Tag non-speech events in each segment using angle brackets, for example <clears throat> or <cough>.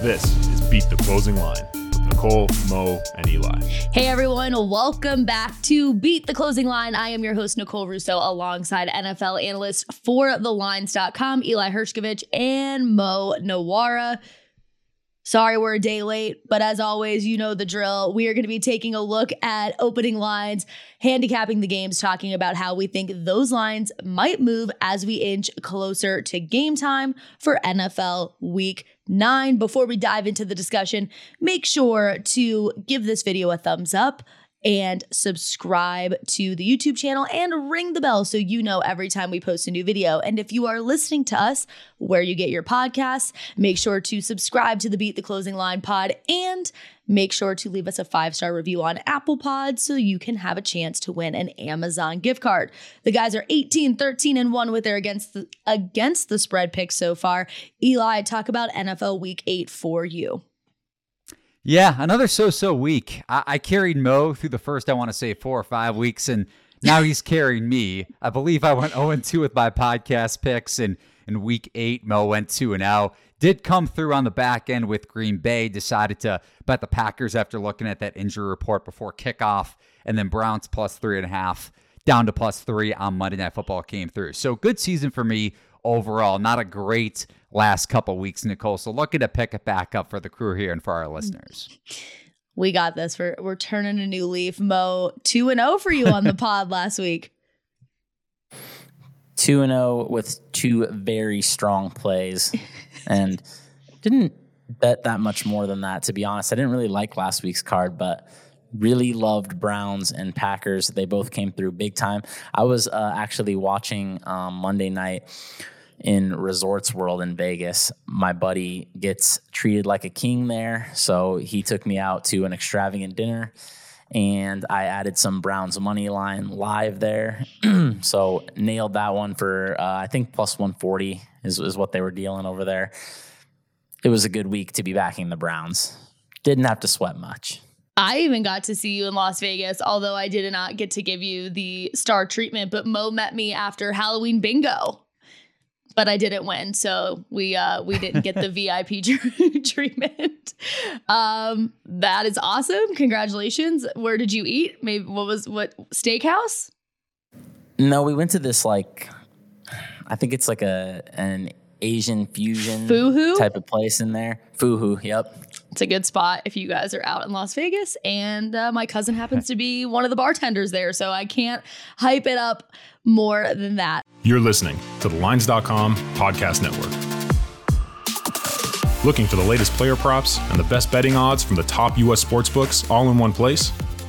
This is Beat the Closing Line with Nicole, Mo, and Eli. Hey everyone, welcome back to Beat the Closing Line. I am your host, Nicole Russo, alongside NFL analyst for thelines.com, Eli Hershkovich and Mo Nawara. Sorry, we're a day late, but as always, you know the drill. We are going to be taking a look at opening lines, handicapping the games, talking about how we think those lines might move as we inch closer to game time for NFL week nine. Before we dive into the discussion, make sure to give this video a thumbs up and subscribe to the YouTube channel and ring the bell so you know every time we post a new video. And if you are listening to us where you get your podcasts, make sure to subscribe to the Beat the Closing Line pod and make sure to leave us a five star review on Apple Pod so you can have a chance to win an Amazon gift card. The guys are 18, 13, and 1 with their against the, against the spread picks so far. Eli, talk about NFL week eight for you. Yeah, another so-so week. I, I carried Mo through the first, I want to say, four or five weeks, and now he's <laughs> carrying me. I believe I went 0 2 with my podcast picks, and in week eight, Mo went 2 and 0. Did come through on the back end with Green Bay, decided to bet the Packers after looking at that injury report before kickoff, and then Browns plus three and a half down to plus three on Monday Night Football came through. So good season for me overall. Not a great last couple weeks, Nicole. So looking to pick it back up for the crew here and for our listeners. We got this. We're we're turning a new leaf. Mo, two and zero for you on the <laughs> pod last week. Two and zero with two very strong plays, and didn't bet that much more than that. To be honest, I didn't really like last week's card, but really loved Browns and Packers. They both came through big time. I was uh, actually watching um, Monday night in Resorts World in Vegas. My buddy gets treated like a king there. So he took me out to an extravagant dinner and I added some Browns money line live there. <clears throat> so nailed that one for, uh, I think plus 140 is, is what they were dealing over there. It was a good week to be backing the Browns. Didn't have to sweat much. I even got to see you in Las Vegas, although I did not get to give you the star treatment. But Mo met me after Halloween bingo, but I didn't win, so we uh, we didn't get the <laughs> VIP <laughs> treatment. Um, that is awesome! Congratulations. Where did you eat? Maybe what was what steakhouse? No, we went to this like, I think it's like a an Asian fusion Fuhu? type of place in there. Fuhu, yep. It's a good spot if you guys are out in Las Vegas. And uh, my cousin happens to be <laughs> one of the bartenders there, so I can't hype it up more than that. You're listening to the Lines.com podcast network. Looking for the latest player props and the best betting odds from the top U.S. sportsbooks all in one place?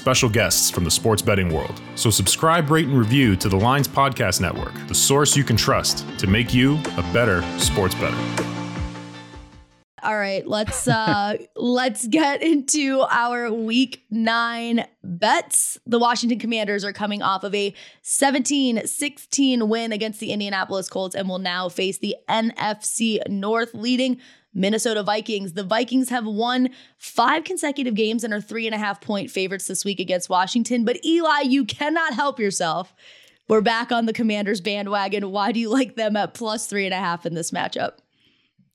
special guests from the sports betting world. So subscribe, rate, and review to the Lines Podcast Network, the source you can trust to make you a better sports better. All right, let's uh <laughs> let's get into our week 9 bets. The Washington Commanders are coming off of a 17-16 win against the Indianapolis Colts and will now face the NFC North leading Minnesota Vikings. The Vikings have won five consecutive games and are three and a half point favorites this week against Washington. But Eli, you cannot help yourself. We're back on the Commanders bandwagon. Why do you like them at plus three and a half in this matchup?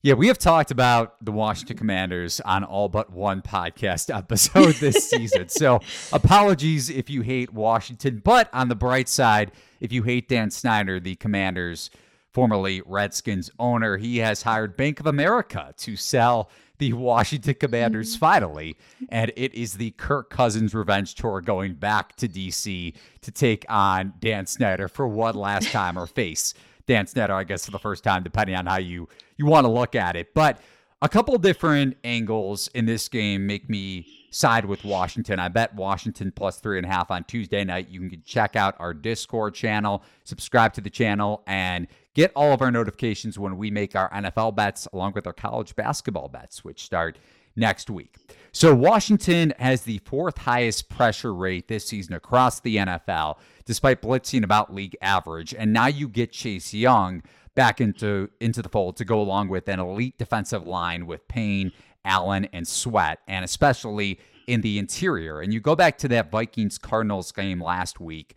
Yeah, we have talked about the Washington Commanders on all but one podcast episode this <laughs> season. So apologies if you hate Washington. But on the bright side, if you hate Dan Snyder, the Commanders, formerly Redskins owner, he has hired Bank of America to sell the Washington Commanders mm-hmm. finally. And it is the Kirk Cousins revenge tour going back to DC to take on Dan Snyder for one last time or face Dan Snyder, I guess, for the first time, depending on how you you want to look at it. But a couple different angles in this game make me side with Washington. I bet Washington plus three and a half on Tuesday night. You can check out our Discord channel, subscribe to the channel, and get all of our notifications when we make our NFL bets along with our college basketball bets, which start next week. So, Washington has the fourth highest pressure rate this season across the NFL, despite blitzing about league average. And now you get Chase Young back into, into the fold to go along with an elite defensive line with Payne, Allen, and Sweat, and especially in the interior. And you go back to that Vikings Cardinals game last week.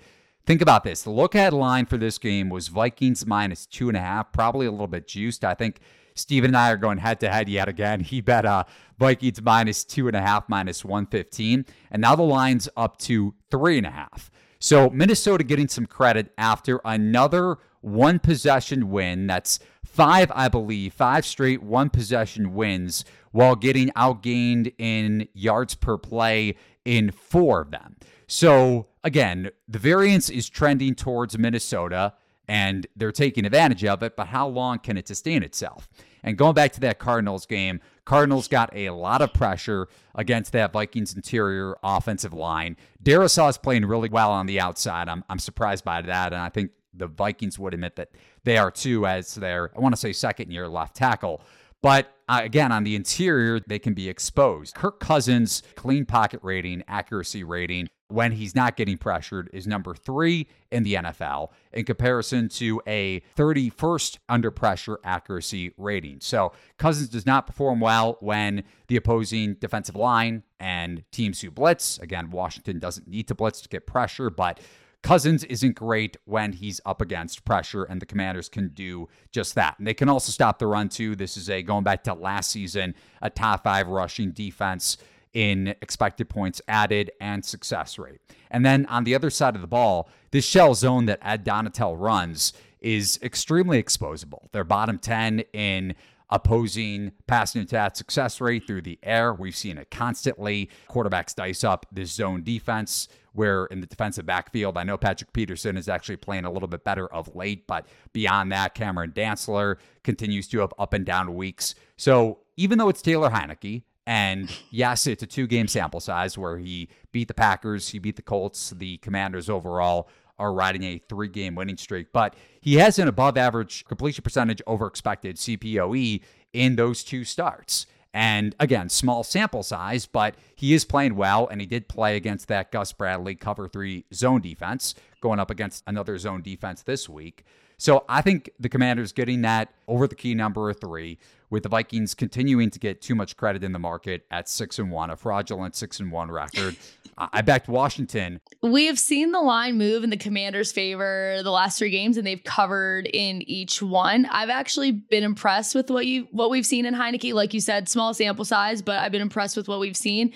Think about this. The look ahead line for this game was Vikings minus two and a half, probably a little bit juiced. I think Steven and I are going head to head yet again. <laughs> He bet uh, Vikings minus two and a half, minus 115. And now the line's up to three and a half. So Minnesota getting some credit after another one possession win. That's five, I believe, five straight one possession wins while getting outgained in yards per play in four of them. So again, the variance is trending towards Minnesota and they're taking advantage of it, but how long can it sustain itself? And going back to that Cardinals game, Cardinals got a lot of pressure against that Vikings interior offensive line. Darrisaw is playing really well on the outside. I'm, I'm surprised by that. And I think the Vikings would admit that they are too, as their, I want to say, second year left tackle. But uh, again, on the interior, they can be exposed. Kirk Cousins' clean pocket rating, accuracy rating, when he's not getting pressured is number three in the NFL in comparison to a 31st under pressure accuracy rating. So Cousins does not perform well when the opposing defensive line and teams who blitz. Again, Washington doesn't need to blitz to get pressure, but Cousins isn't great when he's up against pressure, and the commanders can do just that. And they can also stop the run, too. This is a going back to last season, a top five rushing defense in expected points added and success rate. And then on the other side of the ball, this shell zone that Ed Donatell runs is extremely exposable. They're bottom 10 in opposing passing attack success rate through the air. We've seen it constantly. Quarterbacks dice up this zone defense where in the defensive backfield, I know Patrick Peterson is actually playing a little bit better of late, but beyond that, Cameron Dantzler continues to have up and down weeks. So even though it's Taylor Heinicke, and yes, it's a two game sample size where he beat the Packers, he beat the Colts, the Commanders overall are riding a three game winning streak. But he has an above average completion percentage over expected CPOE in those two starts. And again, small sample size, but he is playing well, and he did play against that Gus Bradley cover three zone defense, going up against another zone defense this week. So I think the Commanders getting that over the key number of three, with the Vikings continuing to get too much credit in the market at six and one, a fraudulent six and one record. <laughs> I backed Washington. We have seen the line move in the Commanders' favor the last three games, and they've covered in each one. I've actually been impressed with what you what we've seen in Heinicke. Like you said, small sample size, but I've been impressed with what we've seen.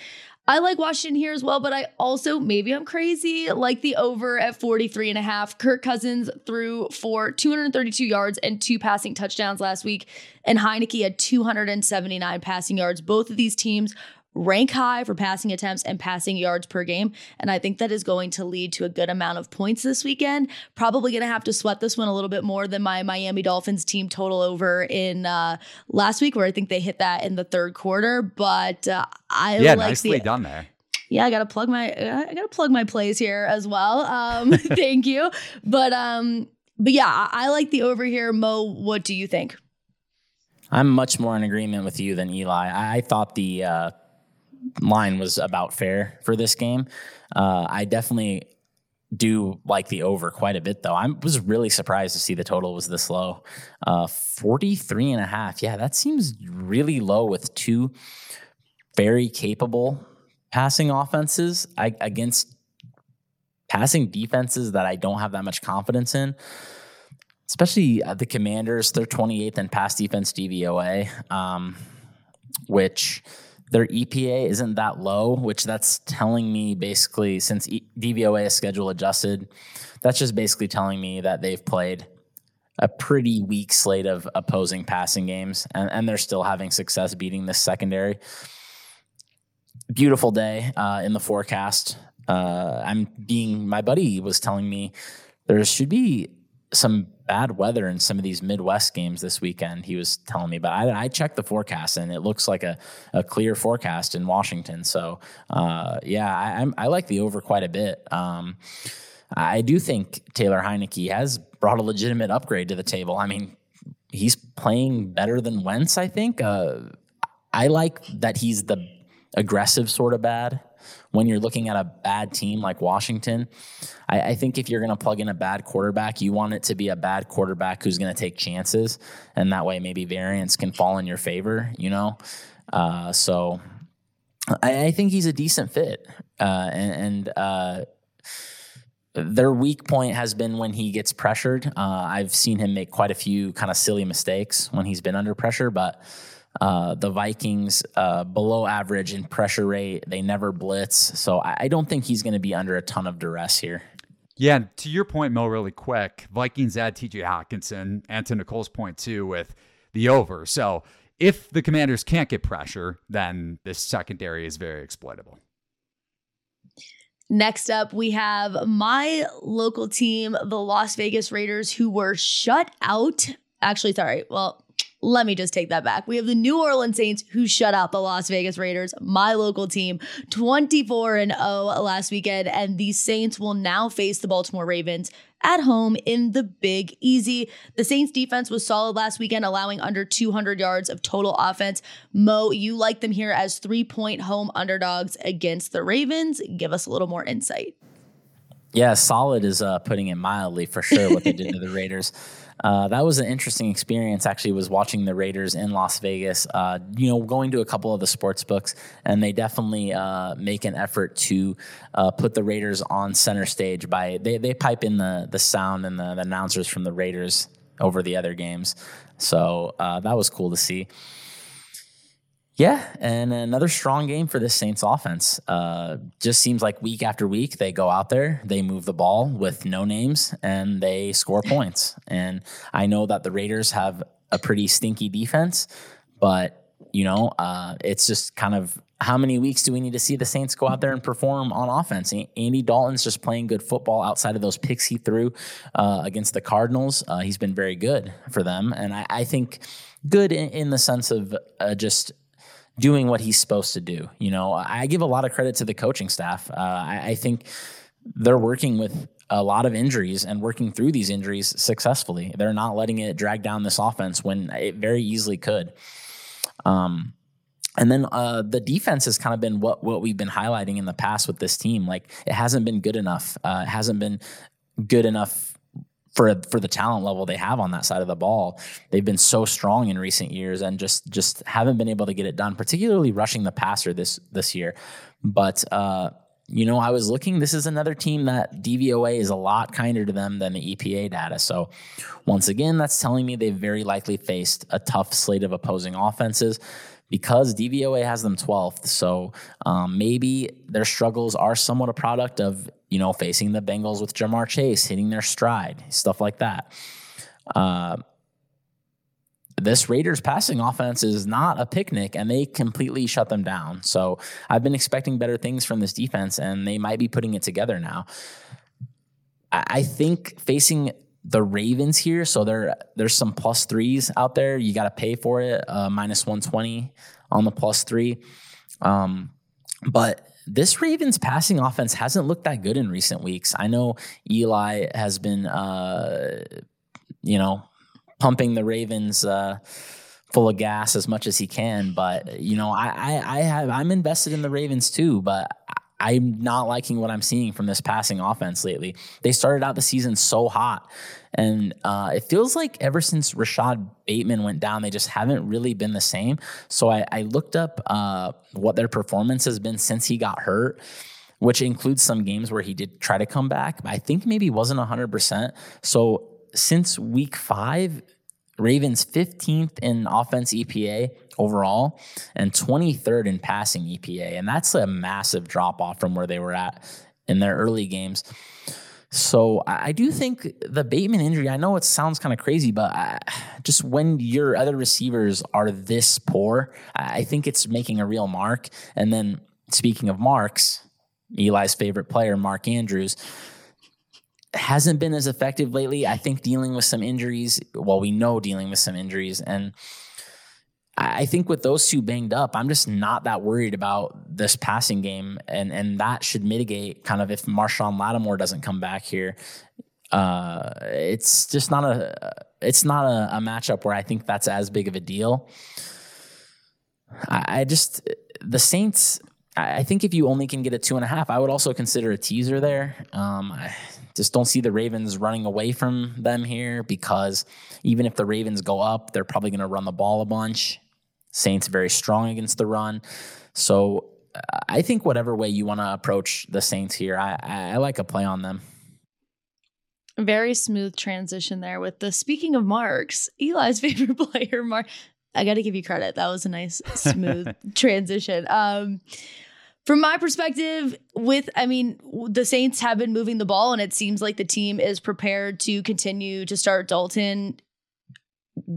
I like Washington here as well, but I also, maybe I'm crazy, like the over at 43 and a half. Kirk Cousins threw for 232 yards and two passing touchdowns last week, and Heinicke had 279 passing yards. Both of these teams rank high for passing attempts and passing yards per game. And I think that is going to lead to a good amount of points this weekend. Probably going to have to sweat this one a little bit more than my Miami Dolphins team total over in uh, last week, where I think they hit that in the third quarter. But uh, I yeah, like nicely the, done there. Yeah, I gotta plug my I gotta plug my plays here as well. Um, <laughs> thank you. But um, but yeah, I, I like the over here. Mo, what do you think? I'm much more in agreement with you than Eli. I, I thought the uh, line was about fair for this game. Uh, I definitely do like the over quite a bit though. I was really surprised to see the total was this low. Uh 43 and a half. Yeah, that seems really low with two very capable passing offenses I, against passing defenses that I don't have that much confidence in. Especially uh, the Commanders, they're 28th in pass defense DVOA, um, which their EPA isn't that low, which that's telling me basically since DVOA is schedule adjusted, that's just basically telling me that they've played a pretty weak slate of opposing passing games and, and they're still having success beating this secondary. Beautiful day uh, in the forecast. Uh, I'm being, my buddy was telling me there should be some bad weather in some of these Midwest games this weekend. He was telling me, but I, I checked the forecast and it looks like a, a clear forecast in Washington. So uh, yeah, I, I, like the over quite a bit. Um, I do think Taylor Heinicke has brought a legitimate upgrade to the table. I mean, he's playing better than Wentz, I think. Uh, I like that he's the aggressive sort of bad when you're looking at a bad team like Washington. I, I think if you're going to plug in a bad quarterback, you want it to be a bad quarterback who's going to take chances, and that way maybe variance can fall in your favor. You know, uh, so I, I, think he's a decent fit, uh, and. and uh, their weak point has been when he gets pressured. Uh, I've seen him make quite a few kind of silly mistakes when he's been under pressure, but uh, the Vikings uh, below average in pressure rate. They never blitz, so I, I don't think he's going to be under a ton of duress here. Yeah, to your point, Mo, really quick, Vikings add T.J. Hockenson, and to Nicole's point too, with the over. So if the Commanders can't get pressure, then this secondary is very exploitable. Next up, we have my local team, the Las Vegas Raiders, who were shut out. Actually, sorry. Well, let me just take that back. We have the New Orleans Saints who shut out the Las Vegas Raiders, my local team, 24 and 0 last weekend. And the Saints will now face the Baltimore Ravens at home in the Big Easy. The Saints defense was solid last weekend, allowing under 200 yards of total offense. Mo, you like them here as three point home underdogs against the Ravens. Give us a little more insight. Yeah, solid is uh, putting it mildly for sure what they did to the <laughs> Raiders. Uh, that was an interesting experience. Actually, was watching the Raiders in Las Vegas. Uh, you know, going to a couple of the sports books, and they definitely uh, make an effort to uh, put the Raiders on center stage by they they pipe in the the sound and the, the announcers from the Raiders over the other games. So uh, that was cool to see. Yeah, and another strong game for this Saints offense. Uh, just seems like week after week they go out there, they move the ball with no names, and they score points. And I know that the Raiders have a pretty stinky defense, but you know, uh, it's just kind of how many weeks do we need to see the Saints go out there and perform on offense? Andy Dalton's just playing good football outside of those picks he threw uh, against the Cardinals. Uh, he's been very good for them, and I, I think good in, in, the sense of uh, just doing what he's supposed to do. You know, I give a lot of credit to the coaching staff. Uh, I, I, think they're working with a lot of injuries and working through these injuries successfully. They're not letting it drag down this offense when it very easily could. Um, and then uh, the defense has kind of been what what we've been highlighting in the past with this team. Like it hasn't been good enough. Uh, it hasn't been good enough for for the talent level they have on that side of the ball. They've been so strong in recent years and just just haven't been able to get it done, particularly rushing the passer this this year. But uh, you know, I was looking. This is another team that DVOA is a lot kinder to them than the EPA data. So, once again, that's telling me they've very likely faced a tough slate of opposing offenses because DVOA has them 12th. So um, maybe their struggles are somewhat a product of, you know, facing the Bengals with Ja'Marr Chase, hitting their stride, stuff like that. Uh, this Raiders passing offense is not a picnic and they completely shut them down. So I've been expecting better things from this defense and they might be putting it together now. I think facing the Ravens here. So there there's some plus threes out there. You got to pay for it, uh, minus 120 on the plus three. Um, but this Ravens passing offense hasn't looked that good in recent weeks. I know Eli has been, uh, you know, pumping the Ravens uh, full of gas as much as he can. But you know, I, I, I have I'm invested in the Ravens too. But I'm not liking what I'm seeing from this passing offense lately. They started out the season so hot, and uh, it feels like ever since Rashod Bateman went down, they just haven't really been the same. So I, I looked up uh, what their performance has been since he got hurt which includes some games where he did try to come back. I think maybe wasn't 100%. So since week five, Ravens 15th in offense EPA overall and 23rd in passing EPA. And that's a massive drop off from where they were at in their early games. So I do think the Bateman injury, I know it sounds kind of crazy, but I, just when your other receivers are this poor, I think it's making a real mark. And then speaking of marks, Eli's favorite player, Mark Andrews, hasn't been as effective lately. I think dealing with some injuries. Well, we know dealing with some injuries, and I think with those two banged up, I'm just not that worried about this passing game, and and that should mitigate kind of if Marshon Lattimore doesn't come back here. Uh, it's just not a it's not a, a, matchup where I think that's as big of a deal. I, I just the Saints. I think if you only can get a two and a half, I would also consider a teaser there. Um, I just don't see the Ravens running away from them here because even if the Ravens go up, they're probably going to run the ball a bunch. Saints very strong against the run. So I think whatever way you want to approach the Saints here, I, I like a play on them. Very smooth transition there with the speaking of marks, Eli's <laughs> favorite player, Mark. I got to give you credit. That was a nice <laughs> smooth transition. Um, from my perspective, with I mean, the Saints have been moving the ball, and it seems like the team is prepared to continue to start Dalton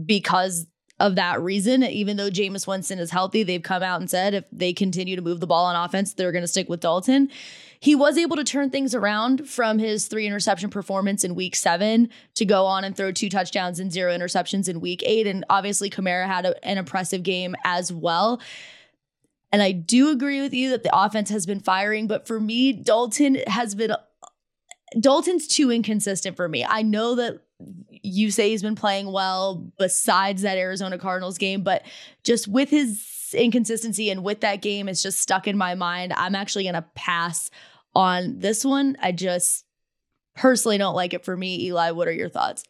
because of that reason. Even though Jameis Winston is healthy, they've come out and said if they continue to move the ball on offense, they're going to stick with Dalton. He was able to turn things around from his three interception performance in week seven to go on and throw two touchdowns and zero interceptions in week eight. And obviously, Kamara had a, an impressive game as well. And I do agree with you that the offense has been firing, but for me, Dalton has been Dalton's too inconsistent for me. I know that you say he's been playing well besides that Arizona Cardinals game, but just with his inconsistency and with that game, it's just stuck in my mind. I'm actually going to pass on this one. I just personally don't like it for me. Eli, what are your thoughts?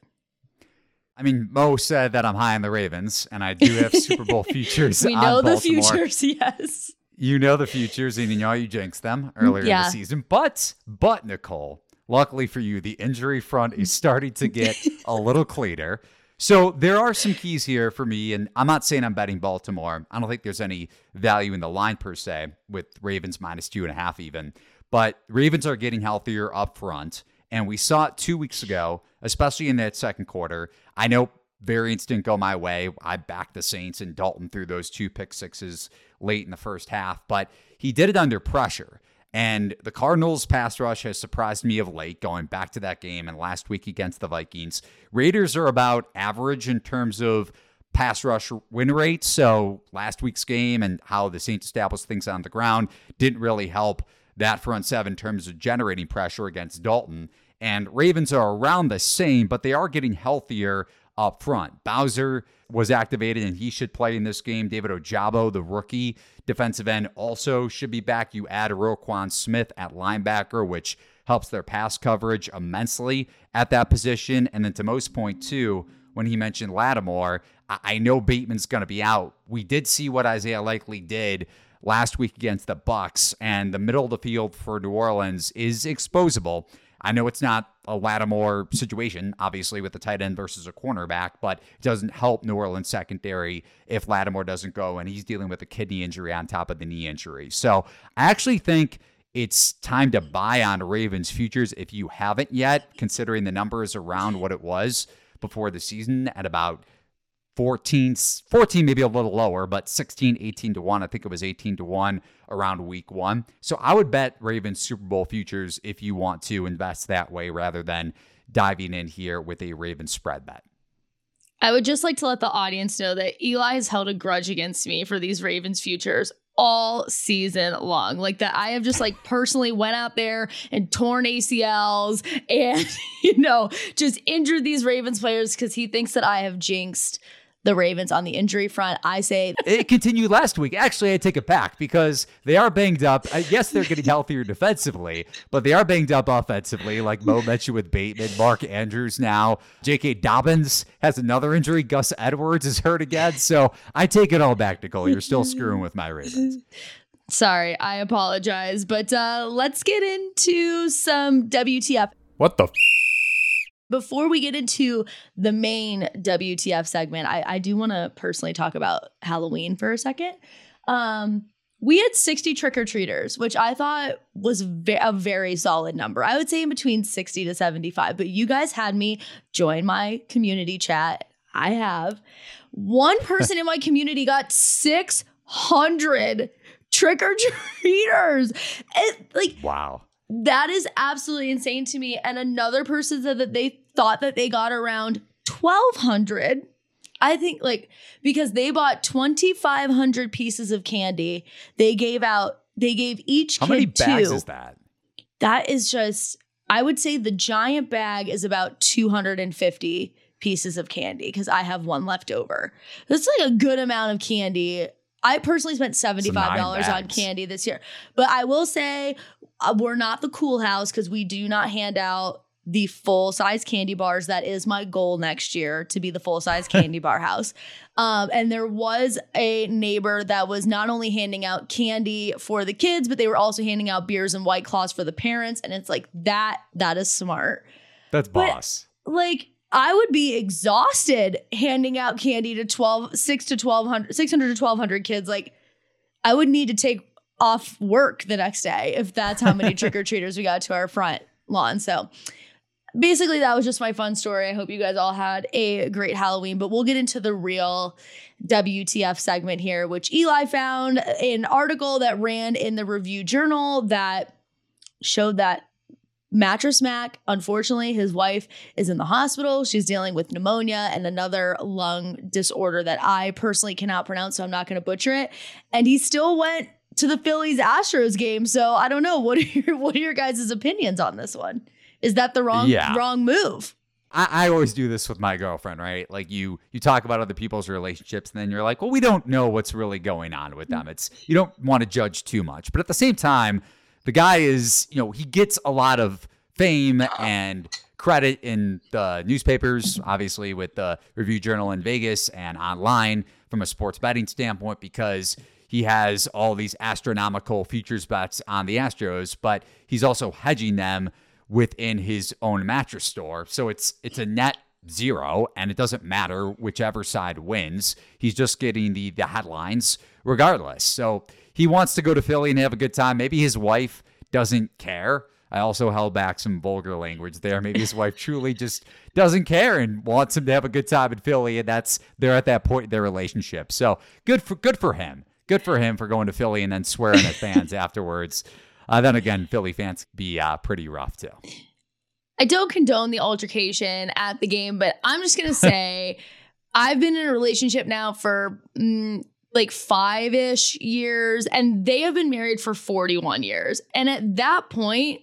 I mean, Mo said that I'm high on the Ravens, and I do have Super Bowl <laughs> futures. we know the futures, <laughs> yes. You know the futures, and you know you jinxed them earlier yeah. in the season. But, but Nicole, Luckily for you, the injury front is starting to get <laughs> a little cleaner. So there are some keys here for me, and I'm not saying I'm betting Baltimore. I don't think there's any value in the line per se with Ravens minus two and a half even. But Ravens are getting healthier up front, and we saw it two weeks ago, especially in that second quarter. I know variance didn't go my way. I backed the Saints and Dalton through those two pick sixes late in the first half, but he did it under pressure. And the Cardinals' pass rush has surprised me of late, going back to that game and last week against the Vikings. Raiders are about average in terms of pass rush win rate. So last week's game and how the Saints established things on the ground didn't really help that front seven in terms of generating pressure against Dalton. And Ravens are around the same, but they are getting healthier up front. Bowser was activated and he should play in this game. David Ojabo, the rookie defensive end, also should be back. You add Roquan Smith at linebacker, which helps their pass coverage immensely at that position. And then to most point, too, when he mentioned Lattimore, I know Bateman's going to be out. We did see what Isaiah Likely did last week against the Bucks, and the middle of the field for New Orleans is exposable. I know it's not a Lattimore situation, obviously, with the tight end versus a cornerback, but it doesn't help New Orleans secondary if Lattimore doesn't go and he's dealing with a kidney injury on top of the knee injury. So I actually think it's time to buy on Ravens futures if you haven't yet, considering the numbers around what it was before the season at about 14, 14 maybe a little lower, but 16, 18 to 1. I think it was 18 to 1 around week one. So I would bet Ravens Super Bowl futures if you want to invest that way rather than diving in here with a Ravens spread bet. I would just like to let the audience know that Eli has held a grudge against me for these Ravens futures all season long. Like that I have just like personally went out there and torn ACLs and <laughs> you know, just injured these Ravens players cuz he thinks that I have jinxed the Ravens on the injury front. I say it continued last week. Actually, I take it back because they are banged up. Yes, they're getting healthier defensively, but they are banged up offensively, like Mo mentioned with Bateman, Mark Andrews now. J.K. Dobbins has another injury. Gus Edwards is hurt again. So I take it all back, Nicole. You're still screwing with my Ravens. Sorry, I apologize. But uh, let's get into some WTF. What the? F- before we get into the main WTF segment, I, I do want to personally talk about Halloween for a second. Um, we had 60 trick or treaters, which I thought was ve- a very solid number. I would say in between 60 to 75, but you guys had me join my community chat. I have. One person <laughs> in my community got 600 trick or treaters. Like, wow. That is absolutely insane to me. And another person said that they thought that they got around 1,200. I think like because they bought 2500 pieces of candy. They gave out they gave each How many bags two. is that? That is just I would say the giant bag is about 250 pieces of candy because I have one left over. That's like a good amount of candy. I personally spent $75 on candy this year. But I will say uh, we're not the cool house because we do not hand out the full size candy bars. That is my goal next year to be the full size <laughs> candy bar house. Um, and there was a neighbor that was not only handing out candy for the kids, but they were also handing out beers and white claws for the parents. And it's like that, that is smart. That's But- boss. Like, I would be exhausted handing out candy to 12, 6 to 1200, 600 to 1200 kids. Like, I would need to take off work the next day if that's how many <laughs> trick or treaters we got to our front lawn. So, basically, that was just my fun story. I hope you guys all had a great Halloween, but we'll get into the real WTF segment here, which Eli found an article that ran in the review journal that showed that Mattress Mac, unfortunately, his wife is in the hospital. She's dealing with pneumonia and another lung disorder that I personally cannot pronounce, so I'm not going to butcher it. And he still went to the Phillies Astros game. So I don't know. <laughs> What are your what are your guys' opinions on this one? Is that the wrong Yeah. wrong move? I, I always do this with my girlfriend, right? Like you you talk about other people's relationships and then you're like, well, we don't know what's really going on with them. It's you don't want to judge too much. But at the same time, the guy is, you know, he gets a lot of fame ah. and credit in the newspapers, obviously with the Review Journal in Vegas and online from a sports betting standpoint because he has all these astronomical futures bets on the Astros, but he's also hedging them within his own mattress store. So it's it's a net zero and it doesn't matter whichever side wins. He's just getting the the headlines regardless. So he wants to go to Philly and have a good time. Maybe his wife doesn't care. I also held back some vulgar language there. Maybe his wife truly just doesn't care and wants him to have a good time in Philly, and that's they're at that point in their relationship. So good for good for him. Good for him for going to Philly and then swearing at fans <laughs> afterwards. Uh, then again, Philly fans can be uh, pretty rough too. I don't condone the altercation at the game, but I'm just gonna <laughs> say I've been in a relationship now for mm, like five ish years, and they have been married for 41 years. And at that point,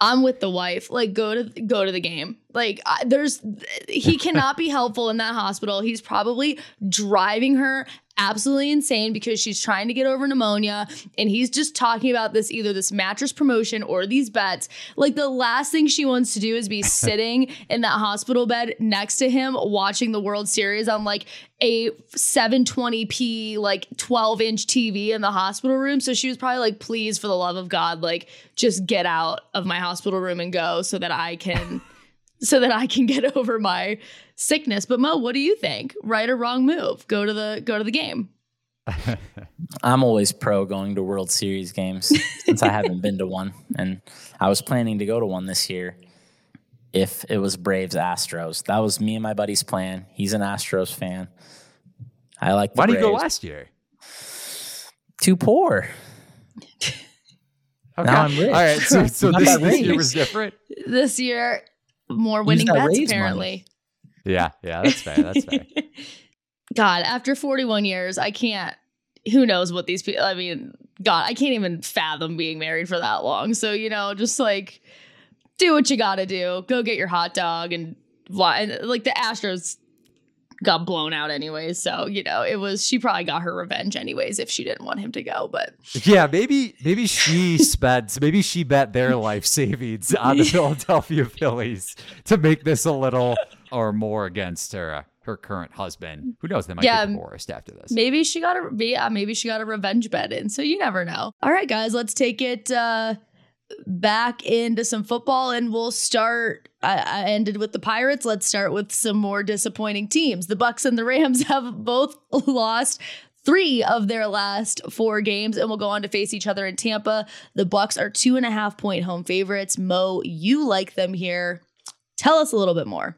I'm with the wife. Like, go to go to the game. Like, I, there's he cannot be helpful in that hospital. He's probably driving her absolutely insane because she's trying to get over pneumonia and he's just talking about this either this mattress promotion or these bets like the last thing she wants to do is be <laughs> sitting in that hospital bed next to him watching the world series on like a 720p like 12 inch tv in the hospital room so she was probably like please for the love of god like just get out of my hospital room and go so that i can so that I can get <laughs> over my sickness. But Mo, what do you think? Right or wrong move? Go to the go to the game. <laughs> I'm always pro going to World Series games since I haven't been to one, and I was planning to go to one this year. If it was Braves Astros, that was me and my buddy's plan. He's an Astros fan. I like. The Why did you go last year? Too poor. <laughs> Okay. Now I'm rich. All right. So, so this, this year was different. This year, more winning bets Rays apparently. Yeah. Yeah. That's fair. That's fair. <laughs> God, after 41 years, I can't. Who knows what these people? I mean, God, I can't even fathom being married for that long. So you know, just like do what you got to do. Go get your hot dog and, why- and like the Astros got blown out anyways. So you know, it was she probably got her revenge anyways if she didn't want him to go. But Yeah, maybe maybe she <laughs> spent maybe she bet their life savings on the <laughs> Philadelphia Phillies to make this a little or more against her uh, her current husband. Who knows? They might Yeah, get divorced after this. Maybe she got a yeah, maybe she got a revenge bet in. So you never know. All right, guys, let's take it uh back into some football and we'll start I, I ended with the Pirates. Let's start with some more disappointing teams. The Bucks and the Rams <laughs> have both lost three of their last four games and we'll go on to face each other in Tampa. The Bucks are two and a half point home favorites. Mo, you like them here. Tell us a little bit more.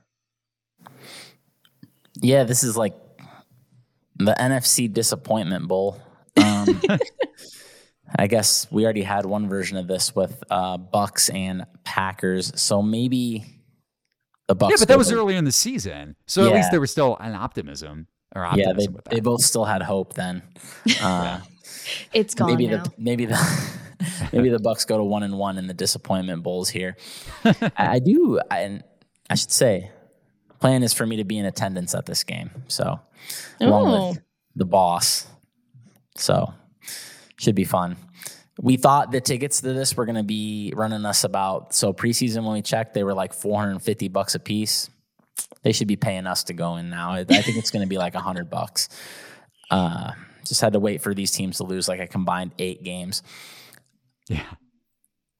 Yeah, this is like the NFC disappointment bowl. Um, <laughs> I guess we already had one version of this with uh, Bucks and Packers, so maybe the Bucks. yeah, but that was to- earlier in the season, so at least there was still an optimism. or Yeah, optimism they, with that. they both still had hope then. <laughs> Uh, It's gone maybe now. the maybe the <laughs> maybe the Bucks go to one and one in the disappointment bowls here. <laughs> I, I do, and I should say, plan is for me to be in attendance at this game. So along Oh. with the boss, so should be fun. We thought the tickets to this were going to be running us about so preseason when we checked they were like 450 bucks a piece. They should be paying us to go in now. I think it's going to be like 100 bucks. Uh, just had to wait for these teams to lose like a combined 8 games. yeah.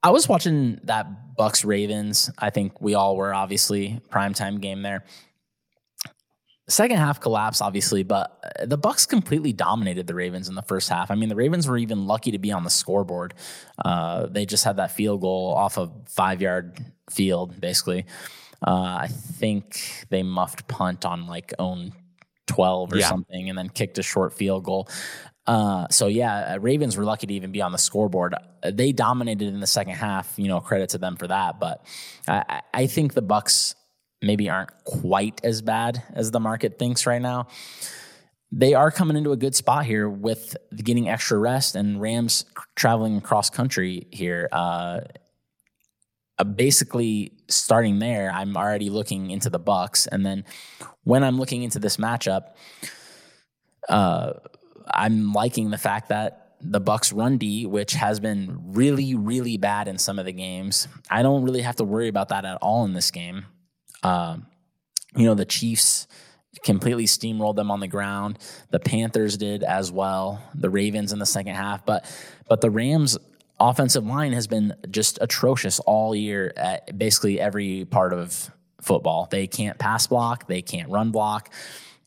I was watching that Bucks Ravens. I think we all were obviously primetime game there. Second half collapse obviously, but uh, the Bucks completely dominated the Ravens in the first half. I mean, the Ravens were even lucky to be on the scoreboard. Uh, they just had that field goal off a five yard field, basically. Uh, I think they muffed punt on like own 12 or Yeah. something and then kicked a short field goal. Uh, so yeah, uh, Ravens were lucky to even be on the scoreboard. Uh, They dominated in the second half. You know, credit to them for that. But I, I- I think the Bucks maybe aren't quite as bad as the market thinks right now. They are coming into a good spot here with getting extra rest and Rams traveling across country here. Uh, uh, basically starting there, I'm already looking into the Bucks, and then when I'm looking into this matchup, uh, I'm liking the fact that the Bucks run D, which has been really, really bad in some of the games, I don't really have to worry about that at all in this game. Um, you know, the Chiefs completely steamrolled them on the ground. The Panthers did as well. The Ravens in the second half, but but the Rams offensive line has been just atrocious all year at basically every part of football. They can't pass block, they can't run block.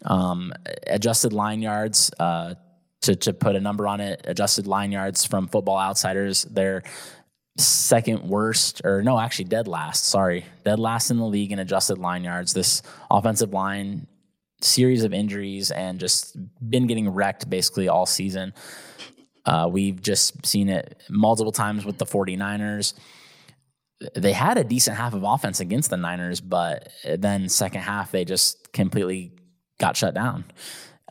Um, adjusted line yards, uh, to, to put a number on it, adjusted line yards from Football Outsiders, they're second worst, or no, actually dead last. Sorry, dead last in the league in adjusted line yards. This offensive line series of injuries and just been getting wrecked basically all season. Uh, we've just seen it multiple times with the 49ers. They had a decent half of offense against the Niners, but then second half they just completely got shut down.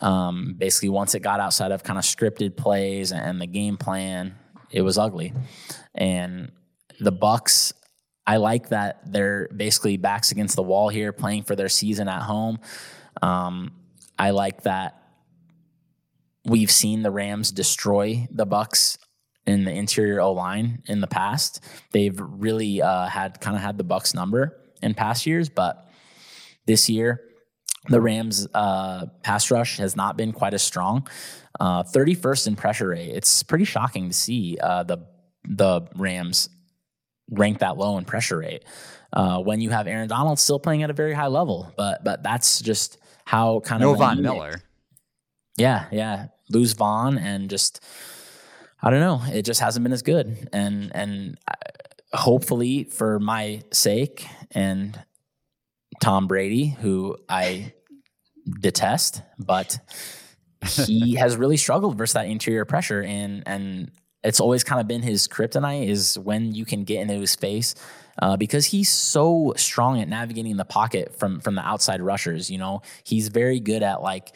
Um, basically, once it got outside of kind of scripted plays and the game plan, it was ugly. And the Bucks, I like that they're basically backs against the wall here, playing for their season at home. Um, I like that we've seen the Rams destroy the Bucks in the interior O line in the past. They've really uh, had kind of had the Bucks number in past years, but this year the Rams uh, pass rush has not been quite as strong. Uh, 31st in pressure rate. It's pretty shocking to see uh, the the Rams rank that low in pressure rate uh, when you have Aaron Donald still playing at a very high level. But but that's just how kind No of Von anemic- Miller. yeah, yeah. Lose Von and just I don't know. It just hasn't been as good. And and uh, hopefully for my sake and Tom Brady, who I detest, but he <laughs> has really struggled versus that interior pressure and and it's always kind of been his kryptonite is when you can get into his face uh, because he's so strong at navigating the pocket from from the outside rushers. You know, he's very good at like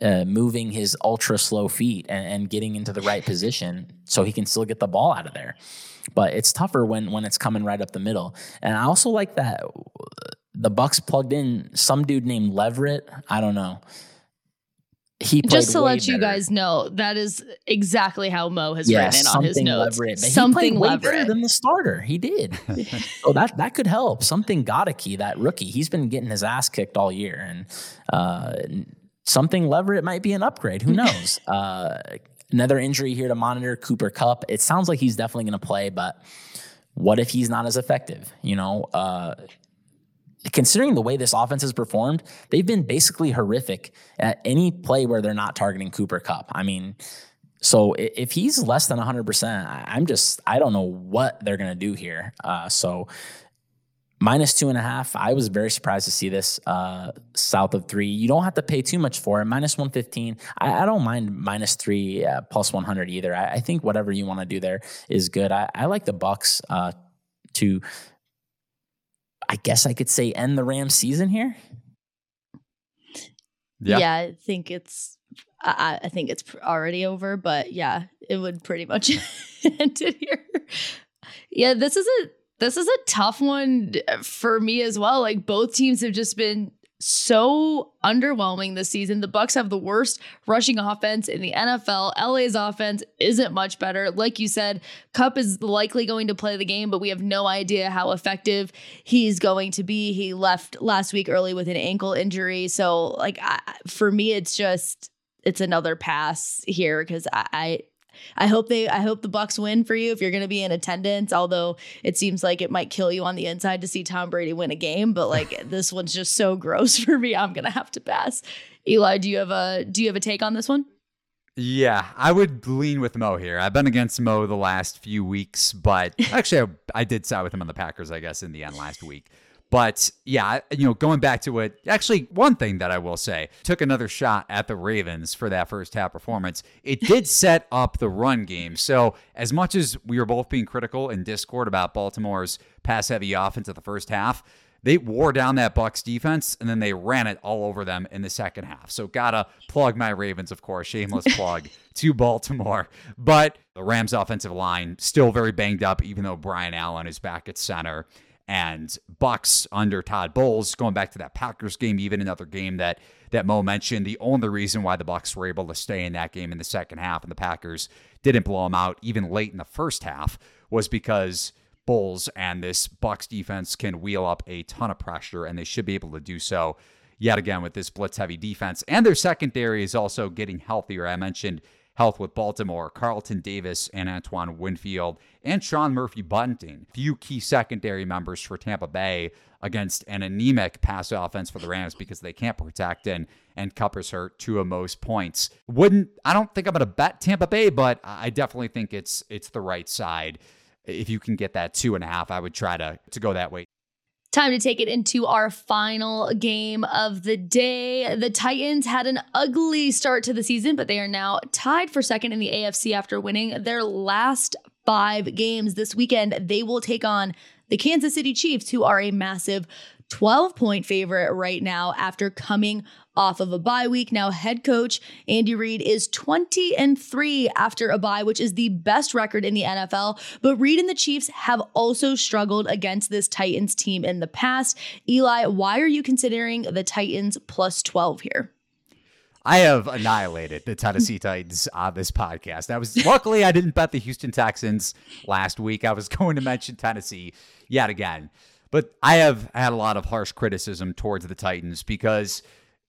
uh, moving his ultra slow feet and, and getting into the right position so he can still get the ball out of there. But it's tougher when when it's coming right up the middle. And I also like that the Bucks plugged in some dude named Leverett. I don't know. He Just to let you guys know, that is exactly how Mo has Yeah, written on his notes. Leverett. Something better Leverett. than the starter. He did. <laughs> so that that could help. Something Goedeke, that rookie, he's been getting his ass kicked all year, and uh, something Leverett might be an upgrade. Who <laughs> knows? uh, another injury here to monitor. Cooper Kupp. It sounds like he's definitely going to play, but what if he's not as effective? You know. Uh, Considering the way this offense has performed, they've been basically horrific at any play where they're not targeting Cooper Kupp. I mean, so if he's less than 100%, I- I'm just, I don't know what they're going to do here. Uh, so minus two and a half, I was very surprised to see this uh, south of three. You don't have to pay too much for it. Minus 115, I, I don't mind minus three, uh, plus 100 either. I, I think whatever you want to do there is good. I, I like the Bucks uh, to, I guess I could say end the Rams season here. Yeah. yeah, I think it's I, I think it's already over, but yeah, it would pretty much <laughs> end it here. Yeah, this is a this is a tough one for me as well. Like both teams have just been so underwhelming this season. The Bucks have the worst rushing offense in the NFL. LA's offense isn't much better. Like you said, Kupp is likely going to play the game, but we have no idea how effective he's going to be. He left last week early with an ankle injury, so like I, for me, it's just it's another pass here because I, I I hope they I hope the Bucks win for you if you're going to be in attendance. Although it seems like it might kill you on the inside to see Tom Brady win a game, but like <laughs> this one's just so gross for me. I'm going to have to pass. Eli, do you have a do you have a take on this one? Yeah, I would lean with Mo here. I've been against Mo the last few weeks, but <laughs> actually, I, I did side with him on the Packers, I guess, in the end last week. But yeah, you know, going back to it, actually, one thing that I will say took another shot at the Ravens for that first half performance. It did set up the run game. So, as much as we were both being critical in Discord about Baltimore's pass heavy offense at the first half, they wore down that Bucks defense and then they ran it all over them in the second half. So gotta plug my Ravens, of course, shameless plug <laughs> to Baltimore. But the Rams offensive line still very banged up, even though Brian Allen is back at center and Bucks under Todd Bowles. Going back to that Packers game, even another game that that Mo mentioned. The only reason why the Bucks were able to stay in that game in the second half and the Packers didn't blow them out even late in the first half was because Bowles and this Bucks defense can wheel up a ton of pressure, and they should be able to do so yet again with this blitz heavy defense. And their secondary is also getting healthier. I mentioned health with Baltimore, Carlton Davis and Antoine Winfield, and Sean Murphy Bunting. Few key secondary members for Tampa Bay against an anemic pass offense for the Rams because they can't protect and and Cupper's hurt two of most points. Wouldn't I don't think I'm gonna bet Tampa Bay, but I definitely think it's it's the right side. If you can get that two and a half, I would try to to go that way. Time to take it into our final game of the day. The Titans had an ugly start to the season, but they are now tied for second in the AFC after winning their last five games. This weekend, they will take on the Kansas City Chiefs, who are a massive 12 point favorite right now after coming off of a bye week. Now, head coach Andy Reid is 20 and 3 after a bye, which is the best record in the NFL. But Reid and the Chiefs have also struggled against this Titans team in the past. Eli, why are you considering the Titans plus 12 here? I have annihilated the Tennessee <laughs> Titans on this podcast. I was luckily I didn't bet the Houston Texans last week. I was <laughs> going to mention Tennessee yet again. But I have had a lot of harsh criticism towards the Titans because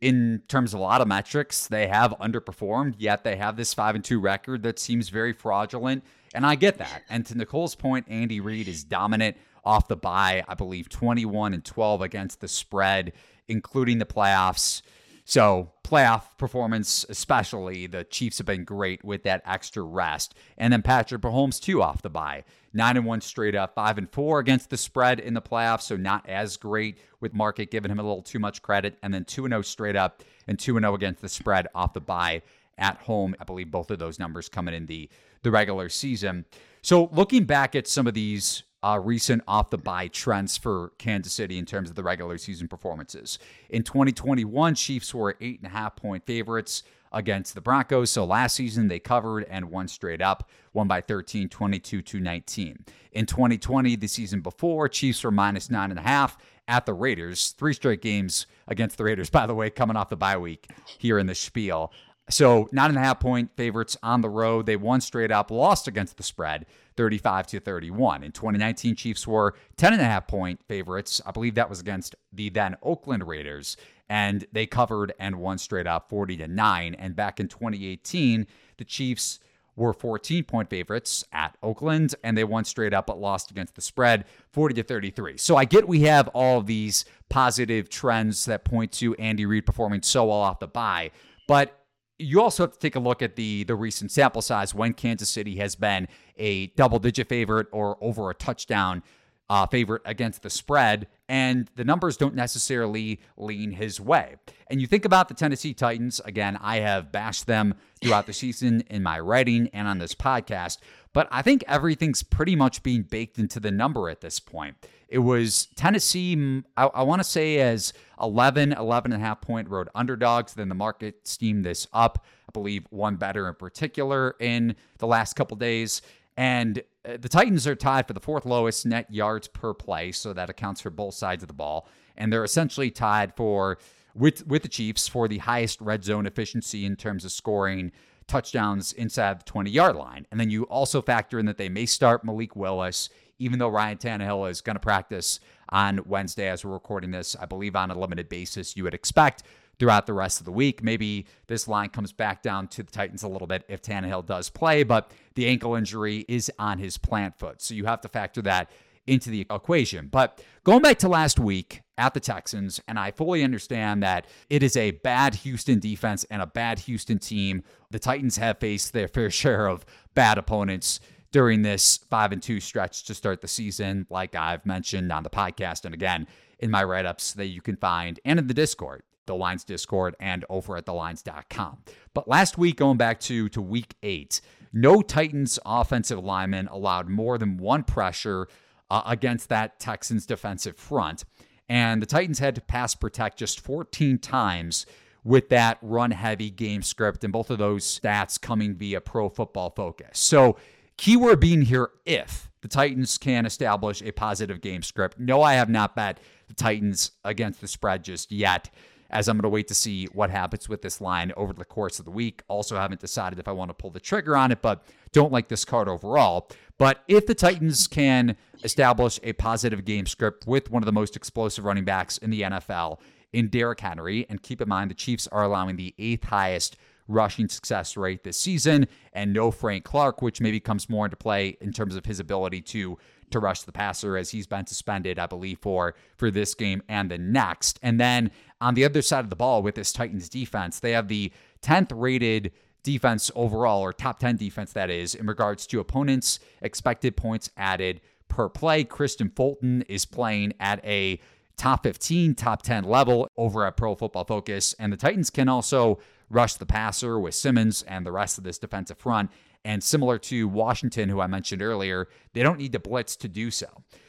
in terms of a lot of metrics, they have underperformed, yet they have this 5 and 2 record that seems very fraudulent. And I get that. And to Nicole's point, Andy Reid is dominant off the bye. I believe 21 and 12 against the spread, including the playoffs. So, playoff performance, especially, the Chiefs have been great with that extra rest. And then Patrick Mahomes, too, off the bye. 9 and 1 straight up, 5 and 4 against the spread in the playoffs. So, not as great with market giving him a little too much credit. And then 2 0 straight up and 2 0 against the spread off the bye at home. I believe both of those numbers coming in the, the regular season. So, looking back at some of these uh, recent off the bye trends for Kansas City in terms of the regular season performances. In 2021, Chiefs were eight and a half point favorites against the Broncos. So last season they covered and won straight up, won by 13, 22 to 19. In 2020, the season before, Chiefs were minus nine and a half at the Raiders. Three straight games against the Raiders, <laughs> by the way, coming off the bye week here in the spiel. So nine and a half point favorites on the road. They won straight up, lost against the spread, 35 to 31. In 2019, Chiefs were 10 and a half point favorites. I believe that was against the then Oakland Raiders, and they covered and won straight up 40 to 9. And back in 2018, the Chiefs were 14 point favorites at Oakland, and they won straight up but lost against the spread 40 to 33. So I get we have all these positive trends that point to Andy Reid performing so well off the bye, but you also have to take a look at the the recent sample size when Kansas City has been a double digit favorite or over a touchdown uh, favorite against the spread, and the numbers don't necessarily lean his way. And you think about the Tennessee Titans, again, I have bashed them throughout the season in my writing and on this podcast, but I think everything's pretty much being baked into the number at this point. It was Tennessee, I, I want to say, as 11, 11 and a half point road underdogs. Then the market steamed this up. I believe one better in particular in the last couple days. And uh, the Titans are tied for the fourth lowest net yards per play, so that accounts for both sides of the ball. And they're essentially tied for with with the Chiefs for the highest red zone efficiency in terms of scoring touchdowns inside the 20 yard line. And then you also factor in that they may start Malik Willis, even though Ryan Tannehill is going to practice on Wednesday as we're recording this, I believe on a limited basis. You would expect throughout the rest of the week. Maybe this line comes back down to the Titans a little bit if Tannehill does play, but the ankle injury is on his plant foot. So you have to factor that into the equation. But going back to last week at the Texans, and I fully understand that it is a bad Houston defense and a bad Houston team. The Titans have faced their fair <laughs> share of bad opponents during this 5 and 2 stretch to start the season like I've mentioned on the podcast and again in my write-ups that you can find and in the Discord the Lines Discord and over at thelines.com. But last week, going back to, to week eight, no Titans offensive lineman allowed more than one pressure uh, against that Texans defensive front. And the Titans had to pass protect just 14 times with that run heavy game script, and both of those stats coming via pro football focus. So, keyword being here if the Titans can establish a positive game script. No, I have not bet the Titans against the spread just yet as I'm going to wait to see what happens with this line over the course of the week. Also, haven't decided if I want to pull the trigger on it, but don't like this card overall. But if the Titans can establish a positive game script with one of the most explosive running backs in the NFL in Derrick Henry, and keep in mind the Chiefs are allowing the eighth highest rushing success rate this season, and no Frank Clark, which maybe comes more into play in terms of his ability to to rush the passer as he's been suspended, I believe, for for this game and the next. And then on the other side of the ball with this Titans defense, they have the 10th rated defense overall, or top 10 defense, that is, in regards to opponents' expected points added per play. Kristian Fulton is playing at a top 15, top 10 level over at Pro Football Focus. And the Titans can also rush the passer with Simmons and the rest of this defensive front. And similar to Washington, who I mentioned earlier, they don't need to blitz to do so.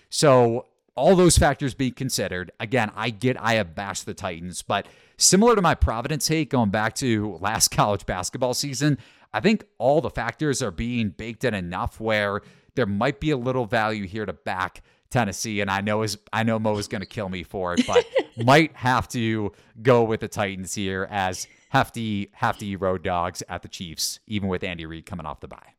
So, all those factors being considered, again, I get I have bashed the Titans, but similar to my Providence hate going back to last <laughs> college basketball season, I think all the factors are being baked in enough where there might be a little value here to back Tennessee, and I know is I know Mo is going to kill me for it, but <laughs> might have to go with the Titans here as hefty, hefty road dogs at the Chiefs, even with Andy Reid coming off the bye.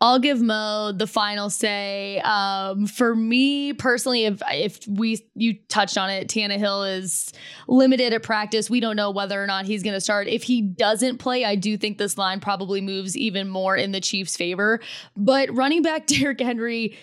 I'll give Mo the final say. Um, for me personally, if if we you touched on it, Tannehill is limited at practice. We don't know whether or not he's going to start. If he doesn't play, I do think this line probably moves even more in the Chiefs' favor. But running back <laughs> Derrick Henry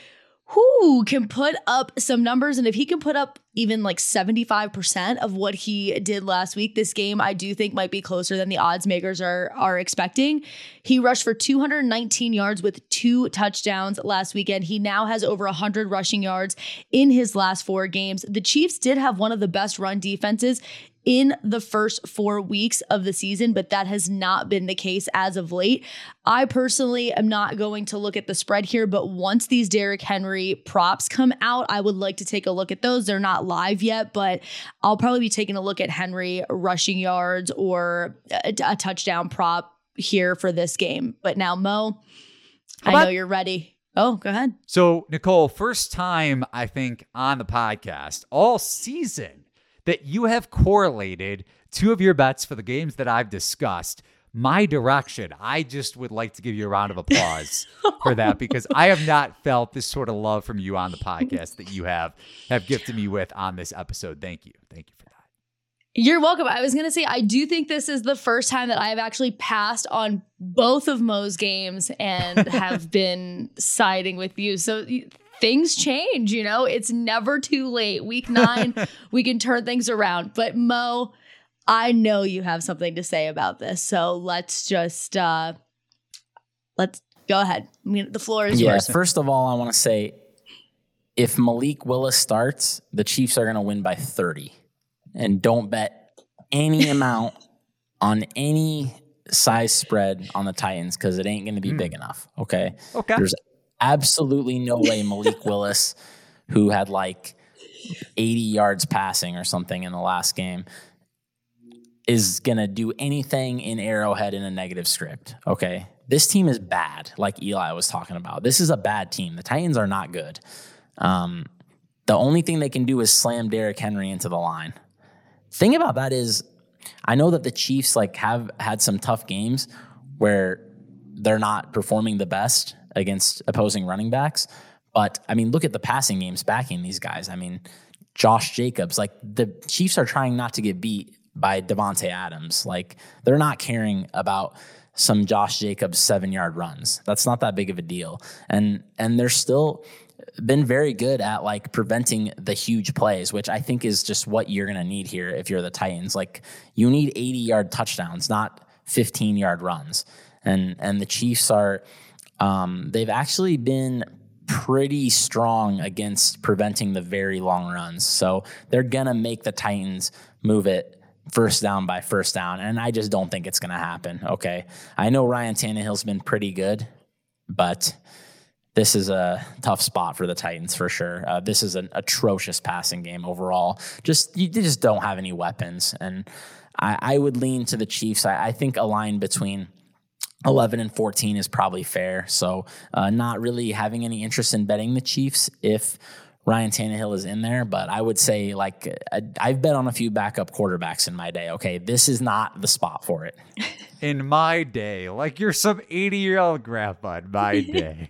who can put up some numbers. And if he can put up even like 75% of what he did last week, this game I do think might be closer than the odds makers are are expecting. He rushed for 219 yards with two touchdowns last weekend. He now has over 100 rushing yards in his last four games. The Chiefs did have one of the best run defenses in the first four weeks of the season, but that has not been the case as of late. I personally am not going to look at the spread here, but once these Derrick Henry props come out, I would like to take a look at those. They're not live yet, but I'll probably be taking a look at Henry rushing yards or a, a touchdown prop here for this game. But now, Mo, I know you're ready. Oh, go ahead. So, Nicole, first time I think on the podcast all season that you have correlated two of your bets for the games that I've discussed my direction. I just would like to give you a round of applause <laughs> for that because I have not felt this sort of love from you on the podcast that you have have gifted me with on this episode. Thank you. Thank you for that. You're welcome. I was going to say I do think this is the first time that I've actually passed on both of Mo's games and <laughs> have been siding with you. So things change, you know, it's never too late. Week nine, <laughs> we can turn things around. But Mo, I know you have something to say about this. So let's just uh let's go ahead. I mean, the floor is yeah, yours. First of all, I want to say if Malik Willis starts, the Chiefs are going to win by 30. And don't bet any <laughs> amount on any size spread on the Titans because it ain't going to be mm. big enough. Okay. Okay. There's absolutely no way <laughs> Malik Willis, who had like 80 yards passing or something in the last game, is going to do anything in Arrowhead in a negative script. Okay. This team is bad, like Eli was talking about. This is a bad team. The Titans are not good. Um, the only thing they can do is slam Derrick Henry into the line. Thing about that is, I know that the Chiefs like have had some tough games where they're not performing the best against opposing running backs. But I mean, look at the passing games backing these guys. I mean, Josh Jacobs, like the Chiefs are trying not to get beat by Davante Adams. Like they're not caring about some Josh Jacobs seven yard runs. That's not that big of a deal. And and they're still been very good at like preventing the huge plays, which I think is just what you're gonna need here if you're the Titans. Like you need 80 yard touchdowns, not 15 yard runs. And and the Chiefs are um, they've actually been pretty strong against preventing the very long runs. So they're gonna make the Titans move it first down by first down. And I just don't think it's going to happen. Okay. I know Ryan Tannehill's been pretty good, but this is a tough spot for the Titans for sure. Uh, this is an atrocious passing game overall. Just you just don't have any weapons, and I, I would lean to the Chiefs. I, I, think a line between 11 and 14 is probably fair. So, uh, not really having any interest in betting the Chiefs if Ryan Tannehill is in there, but I would say like I've bet on a few backup quarterbacks in my day. Okay, this is not the spot for it. <laughs> In my day, like you're some 80 year old grandpa in my <laughs> day.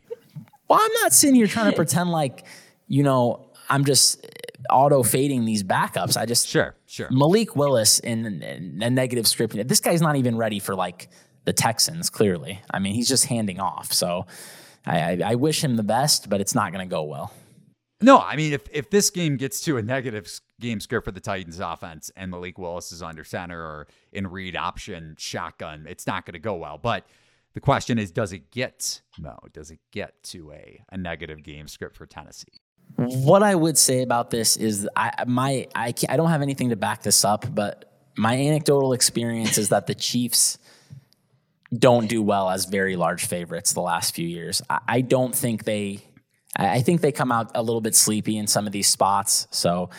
well, I'm not sitting here trying to pretend like you know I'm just auto fading these backups. I just sure sure Malik Willis in, in a negative script. This guy's not even ready for like the Texans. Clearly, I mean he's just handing off. So I, I, I wish him the best, but it's not going to go well. No, I mean, if, if this game gets to a negative game script for the Titans offense and Malik Willis is under center or in read option shotgun, it's not going to go well. But the question is, does it get, no, does it get to a, a negative game script for Tennessee? What I would say about this is I, my, I, I don't have anything to back this up, but my anecdotal experience is that the Chiefs don't do well as very large favorites the last few years. I, I don't think they I think they come out a little bit sleepy in some of these spots. So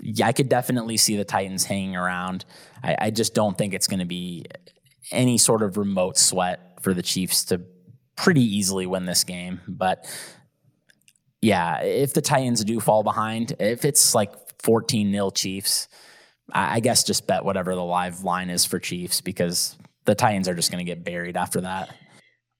yeah, I could definitely see the Titans hanging around. I, I just don't think it's going to be any sort of remote sweat for the Chiefs to pretty easily win this game. But yeah, if the Titans do fall behind, if it's like 14 nil Chiefs, I, I guess just bet whatever the live line is for Chiefs because the Titans are just going to get buried after that.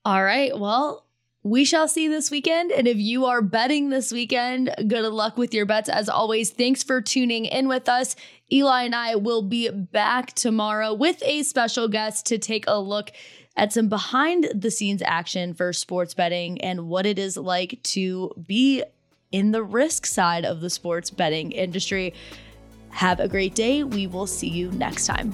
All right. Well, we shall see this weekend. And if you are betting this weekend, good luck with your bets. As always, thanks for tuning in with us. Eli and I will be back tomorrow with a special guest to take a look at some behind the scenes action for sports betting and what it is like to be in the risk side of the sports betting industry. Have a great day. We will see you next time.